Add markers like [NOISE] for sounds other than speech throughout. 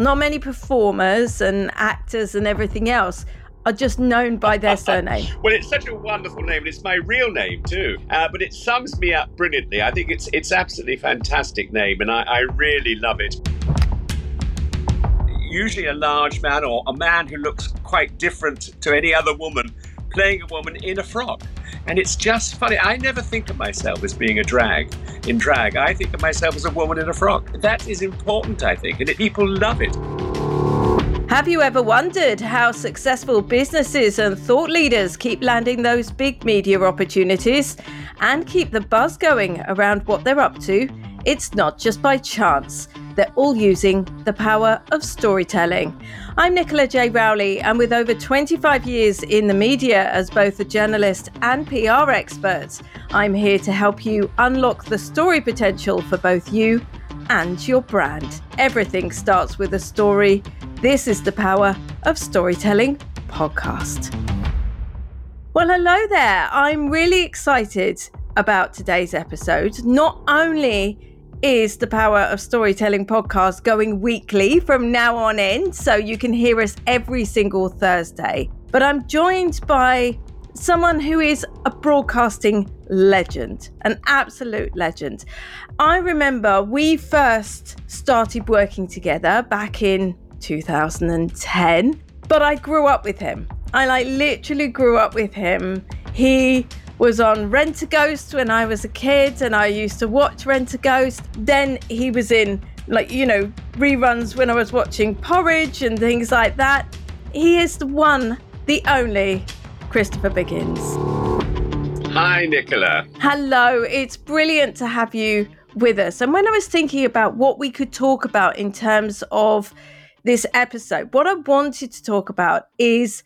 Not many performers and actors and everything else are just known by their [LAUGHS] surname. well, it's such a wonderful name, and it's my real name too. Uh, but it sums me up brilliantly. I think it's it's absolutely fantastic name, and I, I really love it. Usually, a large man or a man who looks quite different to any other woman playing a woman in a frock. And it's just funny. I never think of myself as being a drag in drag. I think of myself as a woman in a frock. That is important, I think, and people love it. Have you ever wondered how successful businesses and thought leaders keep landing those big media opportunities and keep the buzz going around what they're up to? It's not just by chance. They're all using the power of storytelling. I'm Nicola J. Rowley, and with over 25 years in the media as both a journalist and PR expert, I'm here to help you unlock the story potential for both you and your brand. Everything starts with a story. This is the Power of Storytelling podcast. Well, hello there. I'm really excited about today's episode. Not only is the Power of Storytelling podcast going weekly from now on in, so you can hear us every single Thursday. But I'm joined by someone who is a broadcasting legend, an absolute legend. I remember we first started working together back in 2010, but I grew up with him. I like literally grew up with him. He was on Rentaghost when I was a kid and I used to watch Rentaghost. Then he was in, like, you know, reruns when I was watching Porridge and things like that. He is the one, the only Christopher Biggins. Hi, Nicola. Hello. It's brilliant to have you with us. And when I was thinking about what we could talk about in terms of this episode, what I wanted to talk about is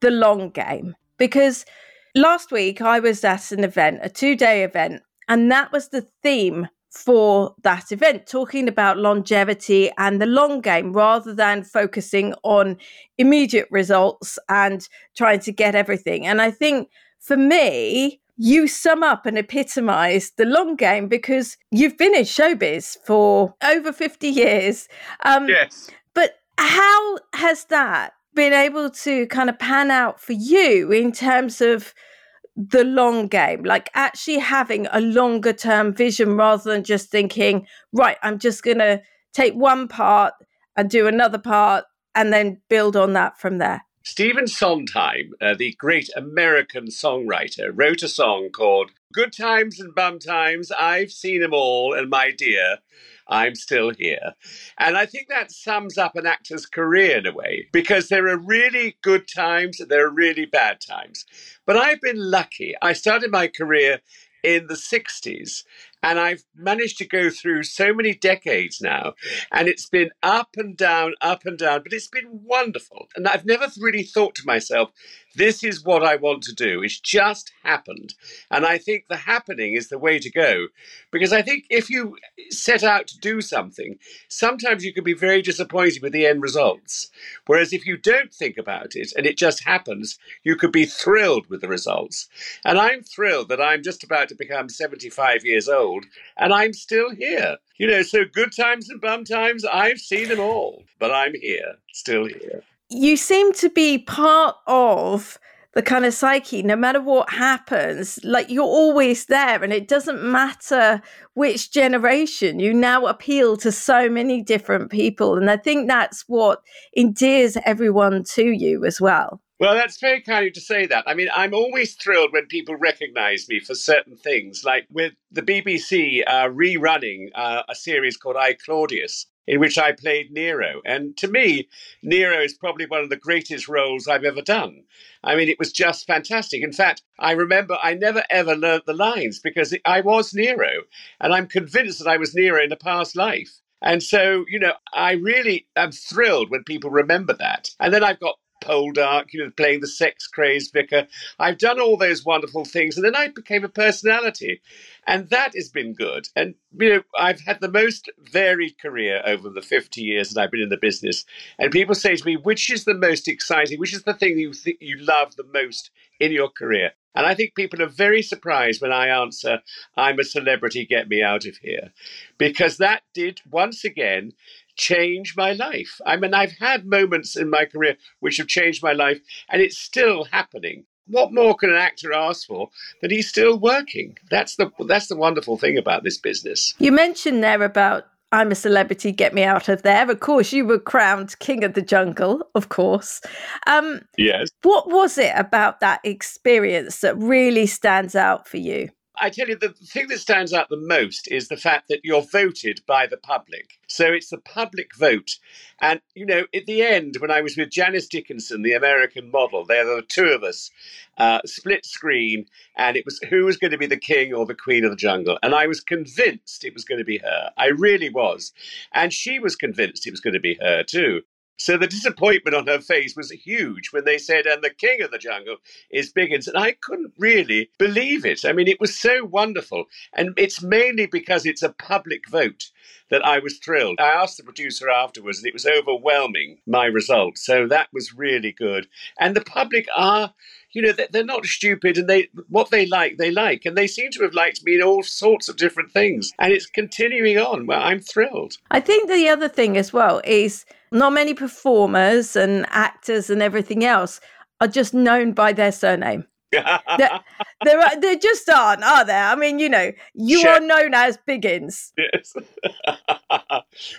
the long game because Last week, I was at an event, a two day event, and that was the theme for that event, talking about longevity and the long game rather than focusing on immediate results and trying to get everything. And I think for me, you sum up and epitomize the long game because you've been in showbiz for over 50 years. Um, yes. But how has that been able to kind of pan out for you in terms of the long game, like actually having a longer term vision rather than just thinking, right, I'm just going to take one part and do another part and then build on that from there? Stephen Sondheim, uh, the great American songwriter, wrote a song called Good Times and Bum Times. I've seen them all, and my dear, I'm still here. And I think that sums up an actor's career in a way, because there are really good times and there are really bad times. But I've been lucky. I started my career in the 60s and I've managed to go through so many decades now, and it's been up and down, up and down, but it's been wonderful. And I've never really thought to myself, this is what I want to do. It's just happened. And I think the happening is the way to go. Because I think if you set out to do something, sometimes you can be very disappointed with the end results. Whereas if you don't think about it and it just happens, you could be thrilled with the results. And I'm thrilled that I'm just about to become 75 years old old, and I'm still here. You know, so good times and bum times, I've seen them all, but I'm here, still here. You seem to be part of the kind of psyche, no matter what happens, like you're always there, and it doesn't matter which generation, you now appeal to so many different people. And I think that's what endears everyone to you as well. Well, that's very kind of you to say that. I mean, I'm always thrilled when people recognize me for certain things, like with the BBC uh, rerunning uh, a series called I Claudius, in which I played Nero. And to me, Nero is probably one of the greatest roles I've ever done. I mean, it was just fantastic. In fact, I remember I never ever learnt the lines because I was Nero, and I'm convinced that I was Nero in a past life. And so, you know, I really am thrilled when people remember that. And then I've got Poldark, you know, playing the sex crazed vicar. I've done all those wonderful things, and then I became a personality, and that has been good. And you know, I've had the most varied career over the fifty years that I've been in the business. And people say to me, "Which is the most exciting? Which is the thing you think you love the most in your career?" And I think people are very surprised when I answer, I'm a celebrity, get me out of here. Because that did, once again, change my life. I mean, I've had moments in my career which have changed my life, and it's still happening. What more can an actor ask for than he's still working? That's the that's the wonderful thing about this business. You mentioned there about I'm a celebrity, get me out of there. Of course, you were crowned king of the jungle, of course. Um, yes. What was it about that experience that really stands out for you? I tell you, the thing that stands out the most is the fact that you're voted by the public. So it's the public vote. And, you know, at the end, when I was with Janice Dickinson, the American model, there were two of us, uh, split screen, and it was who was going to be the king or the queen of the jungle. And I was convinced it was going to be her. I really was. And she was convinced it was going to be her, too. So the disappointment on her face was huge when they said, and the king of the jungle is Biggins. And I couldn't really believe it. I mean, it was so wonderful. And it's mainly because it's a public vote that I was thrilled. I asked the producer afterwards, and it was overwhelming, my result. So that was really good. And the public are you know they're not stupid and they what they like they like and they seem to have liked me in all sorts of different things and it's continuing on well i'm thrilled i think the other thing as well is not many performers and actors and everything else are just known by their surname. there, [LAUGHS] there, are, there just aren't, are there? I mean, you know, you are known as Biggins. Yes. [LAUGHS] [LAUGHS]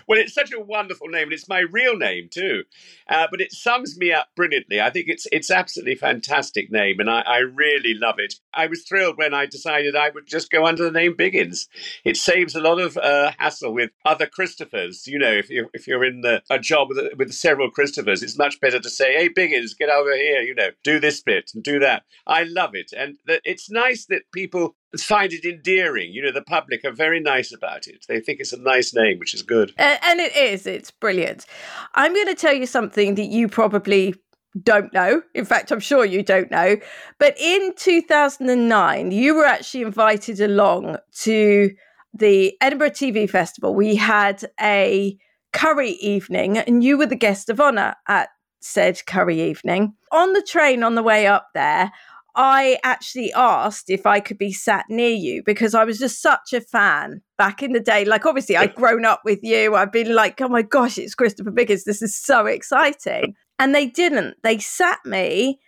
well, it's such a wonderful name, and it's my real name too. Uh, but it sums me up brilliantly. I think it's it's absolutely fantastic name, and I, I really love it. I was thrilled when I decided I would just go under the name Biggins. It saves a lot of uh, hassle with other Christophers. You know, if you're if you're in the, a job with, with several Christophers, it's much better to say, "Hey, Biggins, get over here." You know, do this bit and do that. I love it, and it's nice that people find it endearing. You know, the public are very nice about it. They think it's a nice name, which is good. And it is. It's brilliant. I'm going to tell you something that you probably don't know. In fact, I'm sure you don't know. But in 2009, you were actually invited along to the Edinburgh TV Festival. We had a curry evening, and you were the guest of honor at said curry evening. On the train on the way up there, I actually asked if I could be sat near you because I was just such a fan back in the day. Like, obviously, I'd grown up with you. I've been like, oh my gosh, it's Christopher Biggins. This is so exciting. And they didn't. They sat me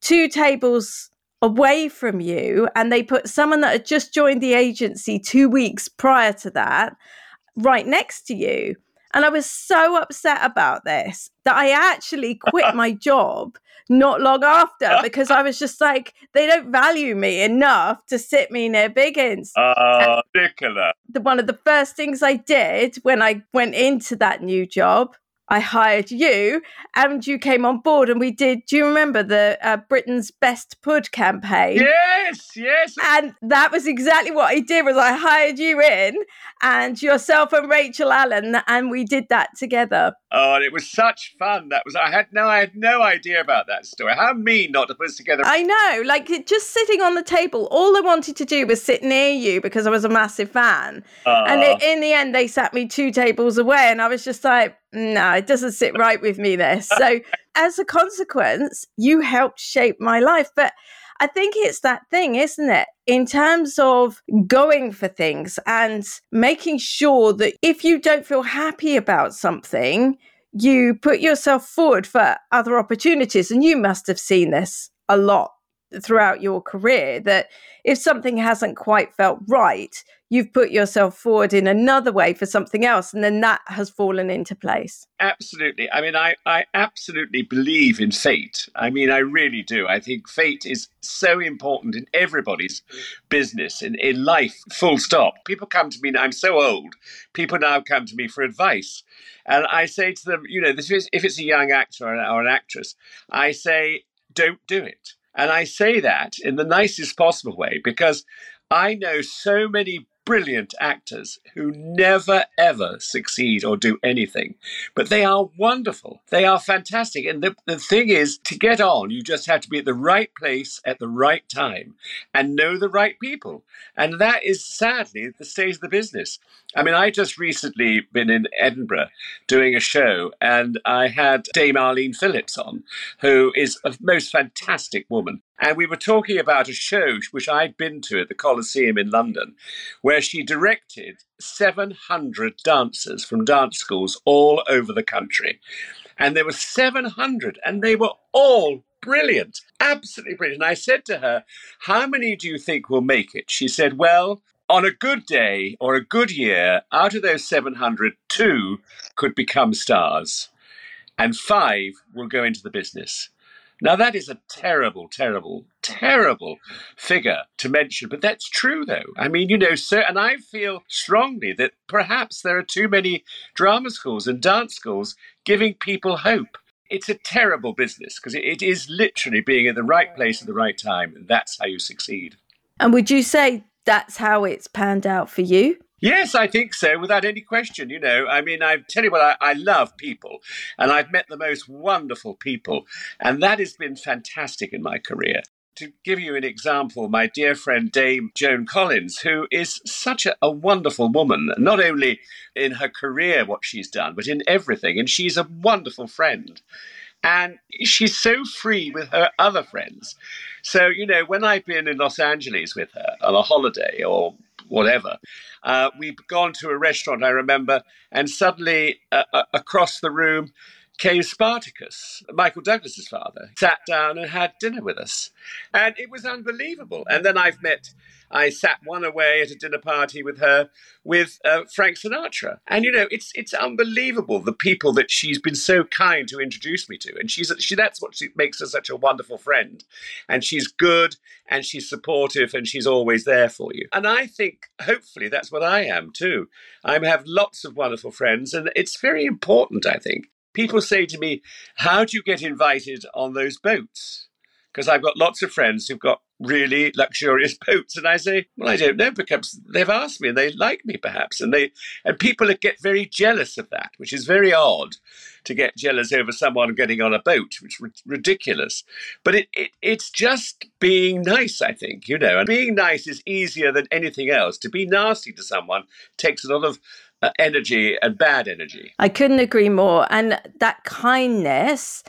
two tables away from you and they put someone that had just joined the agency two weeks prior to that right next to you. And I was so upset about this that I actually quit my [LAUGHS] job not long after [LAUGHS] because I was just like, they don't value me enough to sit me near Biggins. Uh, Nicola. The, one of the first things I did when I went into that new job I hired you and you came on board and we did. Do you remember the uh, Britain's Best Pud campaign? Yes, yes. And that was exactly what I did was I hired you in and yourself and Rachel Allen and we did that together. Oh, and it was such fun. That was I had no I had no idea about that story. How mean not to put us together. I know, like just sitting on the table. All I wanted to do was sit near you because I was a massive fan. Uh, and it, in the end, they sat me two tables away, and I was just like, no, it doesn't sit right with me. there. So as a consequence, you helped shape my life, but. I think it's that thing, isn't it? In terms of going for things and making sure that if you don't feel happy about something, you put yourself forward for other opportunities. And you must have seen this a lot throughout your career that if something hasn't quite felt right, you've put yourself forward in another way for something else, and then that has fallen into place. Absolutely. I mean, I, I absolutely believe in fate. I mean, I really do. I think fate is so important in everybody's business, in, in life, full stop. People come to me, I'm so old, people now come to me for advice. And I say to them, you know, this is, if it's a young actor or an, or an actress, I say, don't do it and I say that in the nicest possible way because I know so many brilliant actors who never ever succeed or do anything. But they are wonderful. They are fantastic. And the, the thing is, to get on, you just have to be at the right place at the right time and know the right people. And that is sadly the state of the business. I mean, I just recently been in Edinburgh doing a show, and I had Dame Arlene Phillips on, who is a most fantastic woman. And we were talking about a show which I'd been to at the Coliseum in London, where where she directed 700 dancers from dance schools all over the country. And there were 700, and they were all brilliant, absolutely brilliant. And I said to her, How many do you think will make it? She said, Well, on a good day or a good year, out of those 700, two could become stars, and five will go into the business. Now, that is a terrible, terrible, terrible figure to mention, but that's true, though. I mean, you know, so, and I feel strongly that perhaps there are too many drama schools and dance schools giving people hope. It's a terrible business because it, it is literally being in the right place at the right time. And that's how you succeed. And would you say that's how it's panned out for you? Yes, I think so, without any question. You know, I mean, I tell you what, I, I, love people, and I've met the most wonderful people, and that has been fantastic in my career. To give you an example, my dear friend Dame Joan Collins, who is such a, a wonderful woman, not only in her career, what she's done, but in everything, and she's a wonderful friend. And she's so free with her other friends. So, you know, when I've been in Los Angeles with her on a holiday or whatever. Uh, we'd gone to a restaurant, I remember, and suddenly uh, uh, across the room came Spartacus, Michael Douglas's father, sat down and had dinner with us. And it was unbelievable. And then I've met I sat one away at a dinner party with her with uh, Frank Sinatra. And you know, it's it's unbelievable the people that she's been so kind to introduce me to. And she's she that's what she makes her such a wonderful friend. And she's good and she's supportive and she's always there for you. And I think hopefully that's what I am too. I have lots of wonderful friends and it's very important, I think. People say to me, How do you get invited on those boats? Because I've got lots of friends who've got really luxurious [LAUGHS] boats. And I say, well, I don't know, because they've asked me and they like me perhaps. And they and people get very jealous of that, which is very odd to get jealous over someone getting on a boat, which is ridiculous. But it, it it's just being nice, I think, you know. And being nice is easier than anything else. To be nasty to someone takes a lot of Uh, energy and bad energy. I couldn't agree more. And that kindness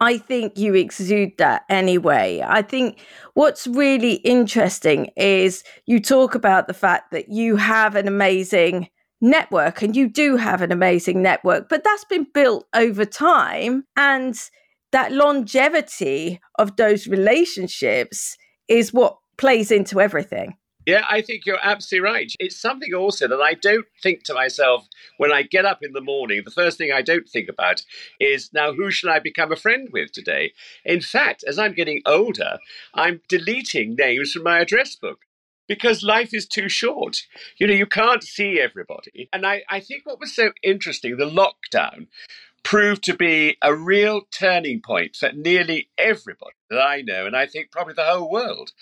I think you exude that anyway. I think what's really interesting is you talk about the fact that you have an amazing network and you do have an amazing network, but that's been built over time. And that longevity of those relationships is what plays into everything. Yeah, I think you're absolutely right. It's something also that I don't think to myself when I get up in the morning. The first thing I don't think about is now who should I become a friend with today? In fact, as I'm getting older, I'm deleting names from my address book because life is too short. You know, you can't see everybody. And I, I think what was so interesting, the lockdown proved to be a real turning point for nearly everybody that I know, and I think probably the whole world,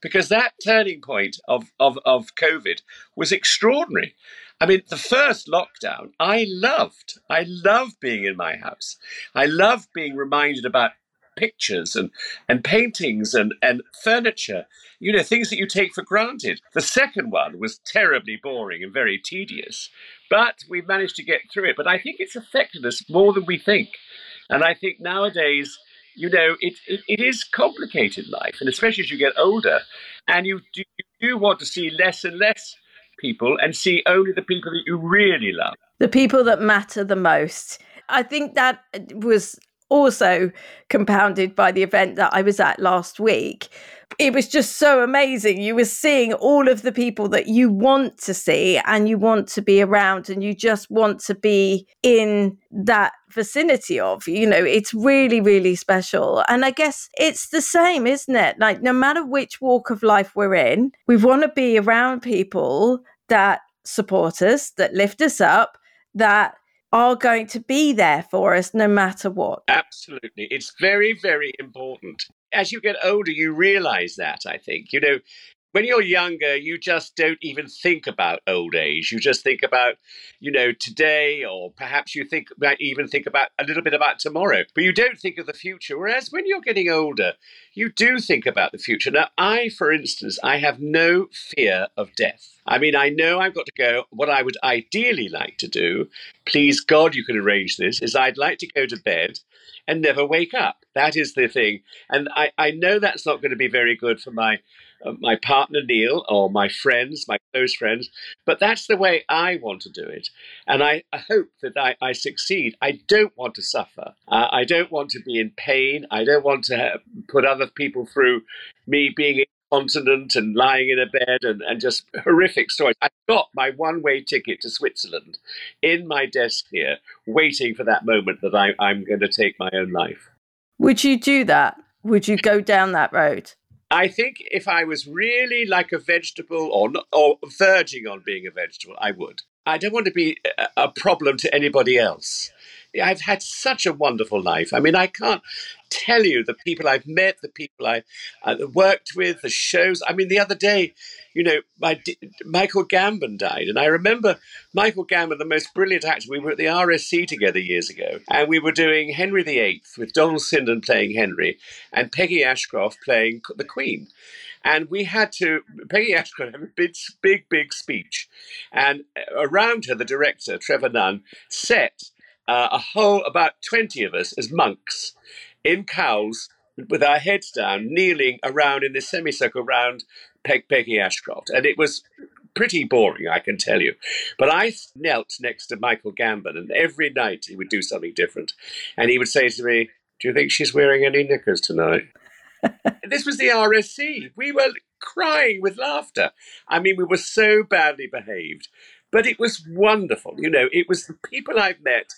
because that turning point of, of, of COVID was extraordinary. I mean, the first lockdown, I loved. I loved being in my house. I loved being reminded about pictures and, and paintings and, and furniture, you know, things that you take for granted. The second one was terribly boring and very tedious. But we've managed to get through it. But I think it's affected us more than we think. And I think nowadays, you know, it, it, it is complicated life, and especially as you get older, and you do, you do want to see less and less people and see only the people that you really love. The people that matter the most. I think that was also compounded by the event that I was at last week, it was just so amazing. You were seeing all of the people that you want to see and you want to be around and you just want to be in that vicinity of. You know, it's really, really special. And I guess it's the same, isn't it? Like, no matter which walk of life we're in, we want to be around people that support us, that lift us up, that are going to be there for us no matter what. Absolutely. It's very, very important as you get older, you realize that, I think. You know, when you're younger, you just don't even think about old age. You just think about, you know, today, or perhaps you think might even think about a little bit about tomorrow, but you don't think of the future. Whereas when you're getting older, you do think about the future. Now, I, for instance, I have no fear of death. I mean, I know I've got to go. What I would ideally like to do, please God, you can arrange this, is I'd like to go to bed and never wake up. That is the thing. And I, I know that's not going to be very good for my my partner Neil or my friends, my close friends, but that's the way I want to do it. And I, I hope that I, I, succeed. I don't want to suffer. Uh, I don't want to be in pain. I don't want to put other people through me being incontinent and lying in a bed and, and just horrific stories. I've got my one way ticket to Switzerland in my desk here, waiting for that moment that I, I'm going to take my own life. Would you do that? Would you go down that road? I think if I was really like a vegetable or or verging on being a vegetable, I would. I don't want to be a problem to anybody else. I've had such a wonderful life. I mean, I can't tell you the people I've met, the people I uh, worked with, the shows. I mean, the other day, you know, my, Michael Gambon died, and I remember Michael Gambon, the most brilliant actor. We were at the RSC together years ago, and we were doing Henry VIII with Donald Sinden playing Henry and Peggy Ashcroft playing the Queen. And we had to, Peggy Ashcroft had a big, big, big speech. And uh, around her, the director, Trevor Nunn, set uh, a whole, about 20 of us as monks in cowls with our heads down, kneeling around in this semicircle around Peg- Peggy Ashcroft. And it was pretty boring, I can tell you. But I knelt next to Michael Gambon, and every night he would do something different. And he would say to me, Do you think she's wearing any knickers tonight? [LAUGHS] this was the RSC. We were crying with laughter. I mean, we were so badly behaved, but it was wonderful. You know, it was the people I've met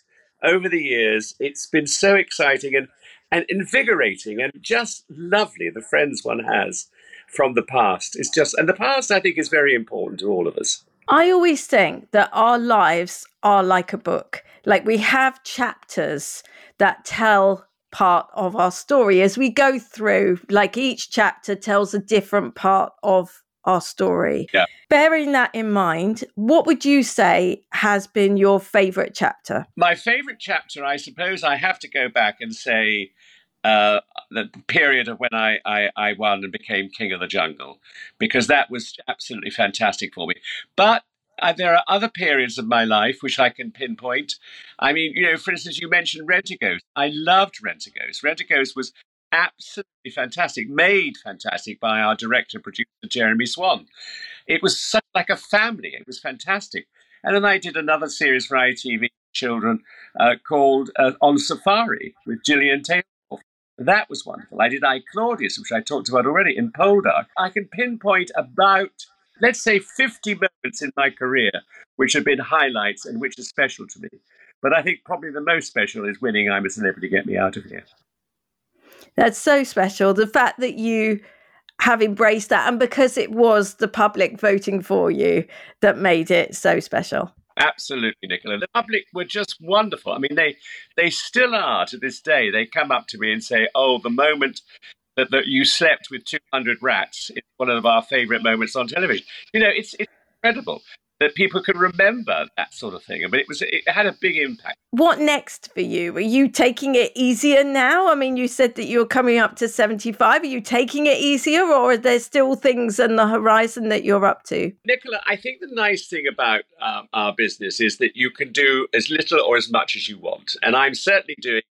over the years. It's been so exciting and, and invigorating and just lovely, the friends one has from the past. It's just, and the past, I think, is very important to all of us. I always think that our lives are like a book. Like we have chapters that tell part of our story as we go through like each chapter tells a different part of our story yeah. bearing that in mind what would you say has been your favorite chapter my favorite chapter i suppose i have to go back and say uh, the period of when I, I, I won and became king of the jungle, because that was absolutely fantastic for me. But uh, there are other periods of my life which I can pinpoint. I mean, you know, for instance, you mentioned Rentaghost. I loved Rentaghost. Rentaghost was absolutely fantastic, made fantastic by our director producer Jeremy Swan. It was such like a family. It was fantastic. And then I did another series for ITV Children uh, called uh, On Safari with Gillian Taylor. That was wonderful. I did I Claudius, which I talked about already in Poldark. I can pinpoint about let's say 50 moments in my career which have been highlights and which are special to me. But I think probably the most special is winning I'm a Celebrity, Get Me Out of Here. That's so special. The fact that you have embraced that and because it was the public voting for you that made it so special. Absolutely, Nicola. The public were just wonderful. I mean, they they still are to this day. They come up to me and say, "Oh, the moment that, that you slept with 200 rats is one of our favorite moments on television. You know, it's, it's incredible that people can remember that sort of thing. I mean, it was it had a big impact. What next for you? Are you taking it easier now? I mean, you said that you're coming up to 75. Are you taking it easier or are there still things on the horizon that you're up to? Nicola, I think the nice thing about um, our business is that you can do as little or as much as you want. And I'm certainly doing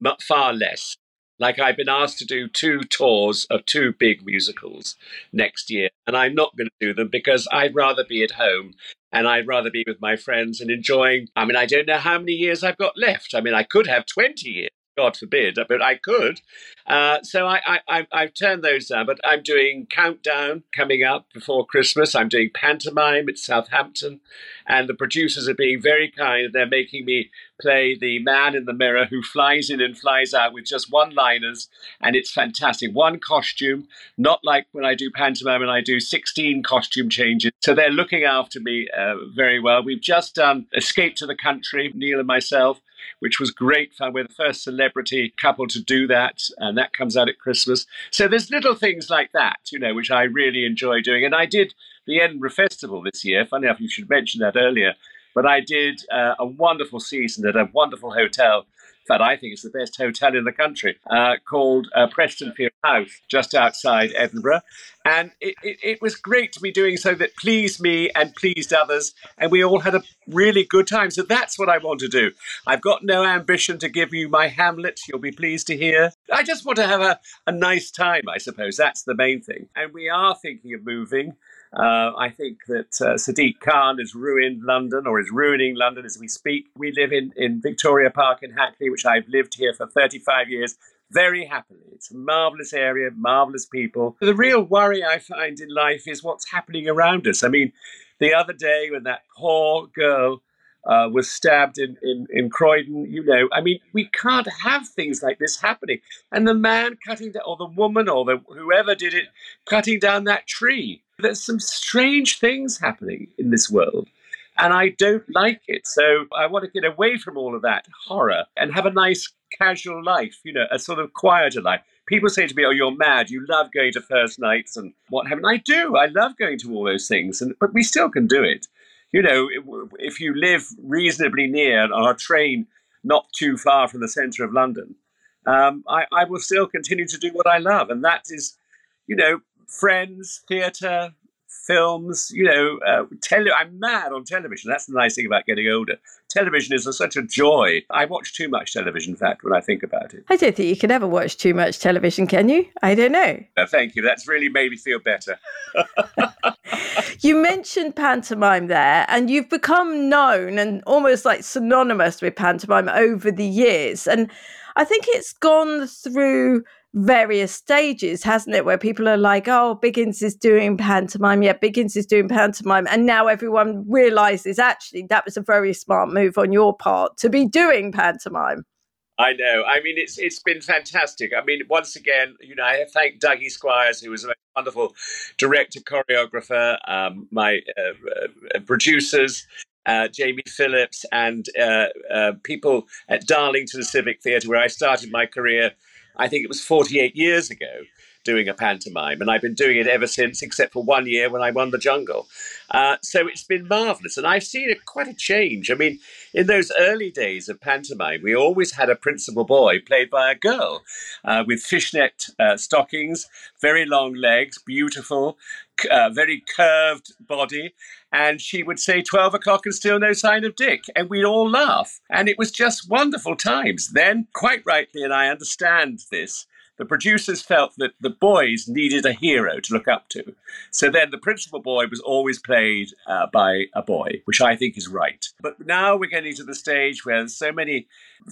but far less like I've been asked to do two tours of two big musicals next year, and I'm not going to do them because I'd rather be at home and I'd rather be with my friends and enjoying. I mean, I don't know how many years I've got left. I mean, I could have 20 years. God forbid, but I could. Uh, so I, I, I've turned those down, but I'm doing Countdown coming up before Christmas. I'm doing pantomime at Southampton, and the producers are being very kind. They're making me play the man in the mirror who flies in and flies out with just one liners, and it's fantastic. One costume, not like when I do pantomime and I do 16 costume changes. So they're looking after me uh, very well. We've just done Escape to the Country, Neil and myself which was great fun. We're the first celebrity couple to do that, and that comes out at Christmas. So there's little things like that, you know, which I really enjoy doing. And I did the Edinburgh Festival this year. Funny enough, you should mention that earlier. But I did uh, a wonderful season at a wonderful hotel In fact, I think it's the best hotel in the country, uh, called uh, Prestonfield House, just outside Edinburgh. And it, it, it, was great to be doing so that pleased me and pleased others. And we all had a really good time. So that's what I want to do. I've got no ambition to give you my Hamlet, you'll be pleased to hear. I just want to have a, a nice time, I suppose. That's the main thing. And we are thinking of moving. Uh, I think that uh, Sadiq Khan has ruined London or is ruining London as we speak. We live in, in Victoria Park in Hackney, which I've lived here for 35 years very happily. It's a marvelous area, marvelous people. The real worry I find in life is what's happening around us. I mean, the other day when that poor girl uh, was stabbed in, in, in Croydon, you know, I mean, we can't have things like this happening. And the man cutting down, or the woman, or the whoever did it, cutting down that tree. There's some strange things happening in this world and I don't like it. So I want to get away from all of that horror and have a nice casual life, you know, a sort of quieter life. People say to me, "Oh, you're mad. You love going to first nights and what have I do. I love going to all those things, and but we still can do it. You know, if you live reasonably near on a train not too far from the centre of London, um, I, I will still continue to do what I love, and that is, you know, friends, theatre, films, you know, uh, tele- I'm mad on television. That's the nice thing about getting older. Television is a, such a joy. I watch too much television, in fact, when I think about it. I don't think you can ever watch too much television, can you? I don't know. Uh, thank you. That's really made me feel better. [LAUGHS] you mentioned pantomime there, and you've become known and almost like synonymous with pantomime over the years. And I think it's gone through various stages, hasn't it? Where people are like, oh, Biggins is doing pantomime. Yeah, Biggins is doing pantomime. And now everyone realizes actually that was a very smart move on your part to be doing pantomime. I know. I mean, it's it's been fantastic. I mean, once again, you know, I thank Dougie Squires, who was a wonderful director, choreographer, um, my uh, uh, producers, uh, Jamie Phillips, and uh, uh, people at Darlington Civic Theatre, where I started my career I think it was 48 years ago, doing a pantomime. And I've been doing it ever since, except for one year when I won the jungle. Uh, so it's been marvelous. And I've seen a, quite a change. I mean, in those early days of pantomime, we always had a principal boy played by a girl uh, with fishnet uh, stockings, very long legs, beautiful, uh, very curved body. And she would say 12 o'clock and still no sign of Dick. And we'd all laugh. And it was just wonderful times. Then, quite rightly, and I understand this, the producers felt that the boys needed a hero to look up to. So then the principal boy was always played uh, by a boy, which I think is right. But now we're getting to the stage where so many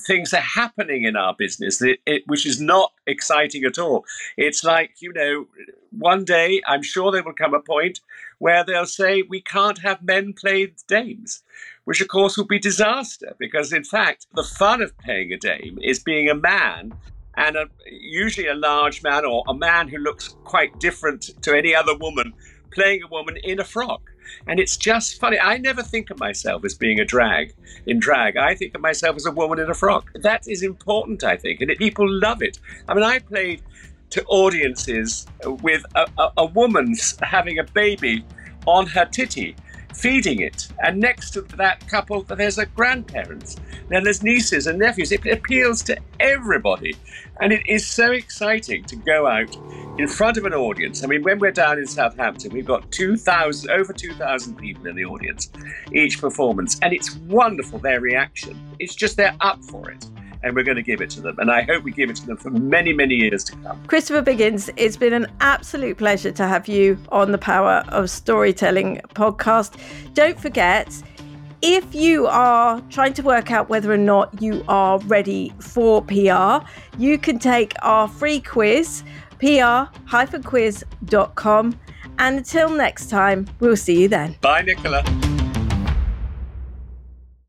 things are happening in our business, that it, which is not exciting at all. It's like, you know, one day I'm sure there will come a point where they'll say we can't have men play dames which of course will be disaster because in fact the fun of playing a dame is being a man and a, usually a large man or a man who looks quite different to any other woman playing a woman in a frock. And it's just funny. I never think of myself as being a drag in drag. I think of myself as a woman in a frock. That is important, I think, and it, people love it. I mean, I played to audiences with a, a, a woman having a baby on her titty feeding it. And next to that couple, there's a grandparents. Then there's nieces and nephews. It appeals to everybody. And it is so exciting to go out in front of an audience. I mean, when we're down in Southampton, we've got 2,000, over 2,000 people in the audience each performance. And it's wonderful, their reaction. It's just they're up for it and we're going to give it to them. And I hope we give it to them for many, many years to come. Christopher Biggins, it's been an absolute pleasure to have you on the Power of Storytelling podcast. Don't forget, if you are trying to work out whether or not you are ready for PR, you can take our free quiz, pr-quiz.com. And until next time, we'll see you then. Bye, Nicola.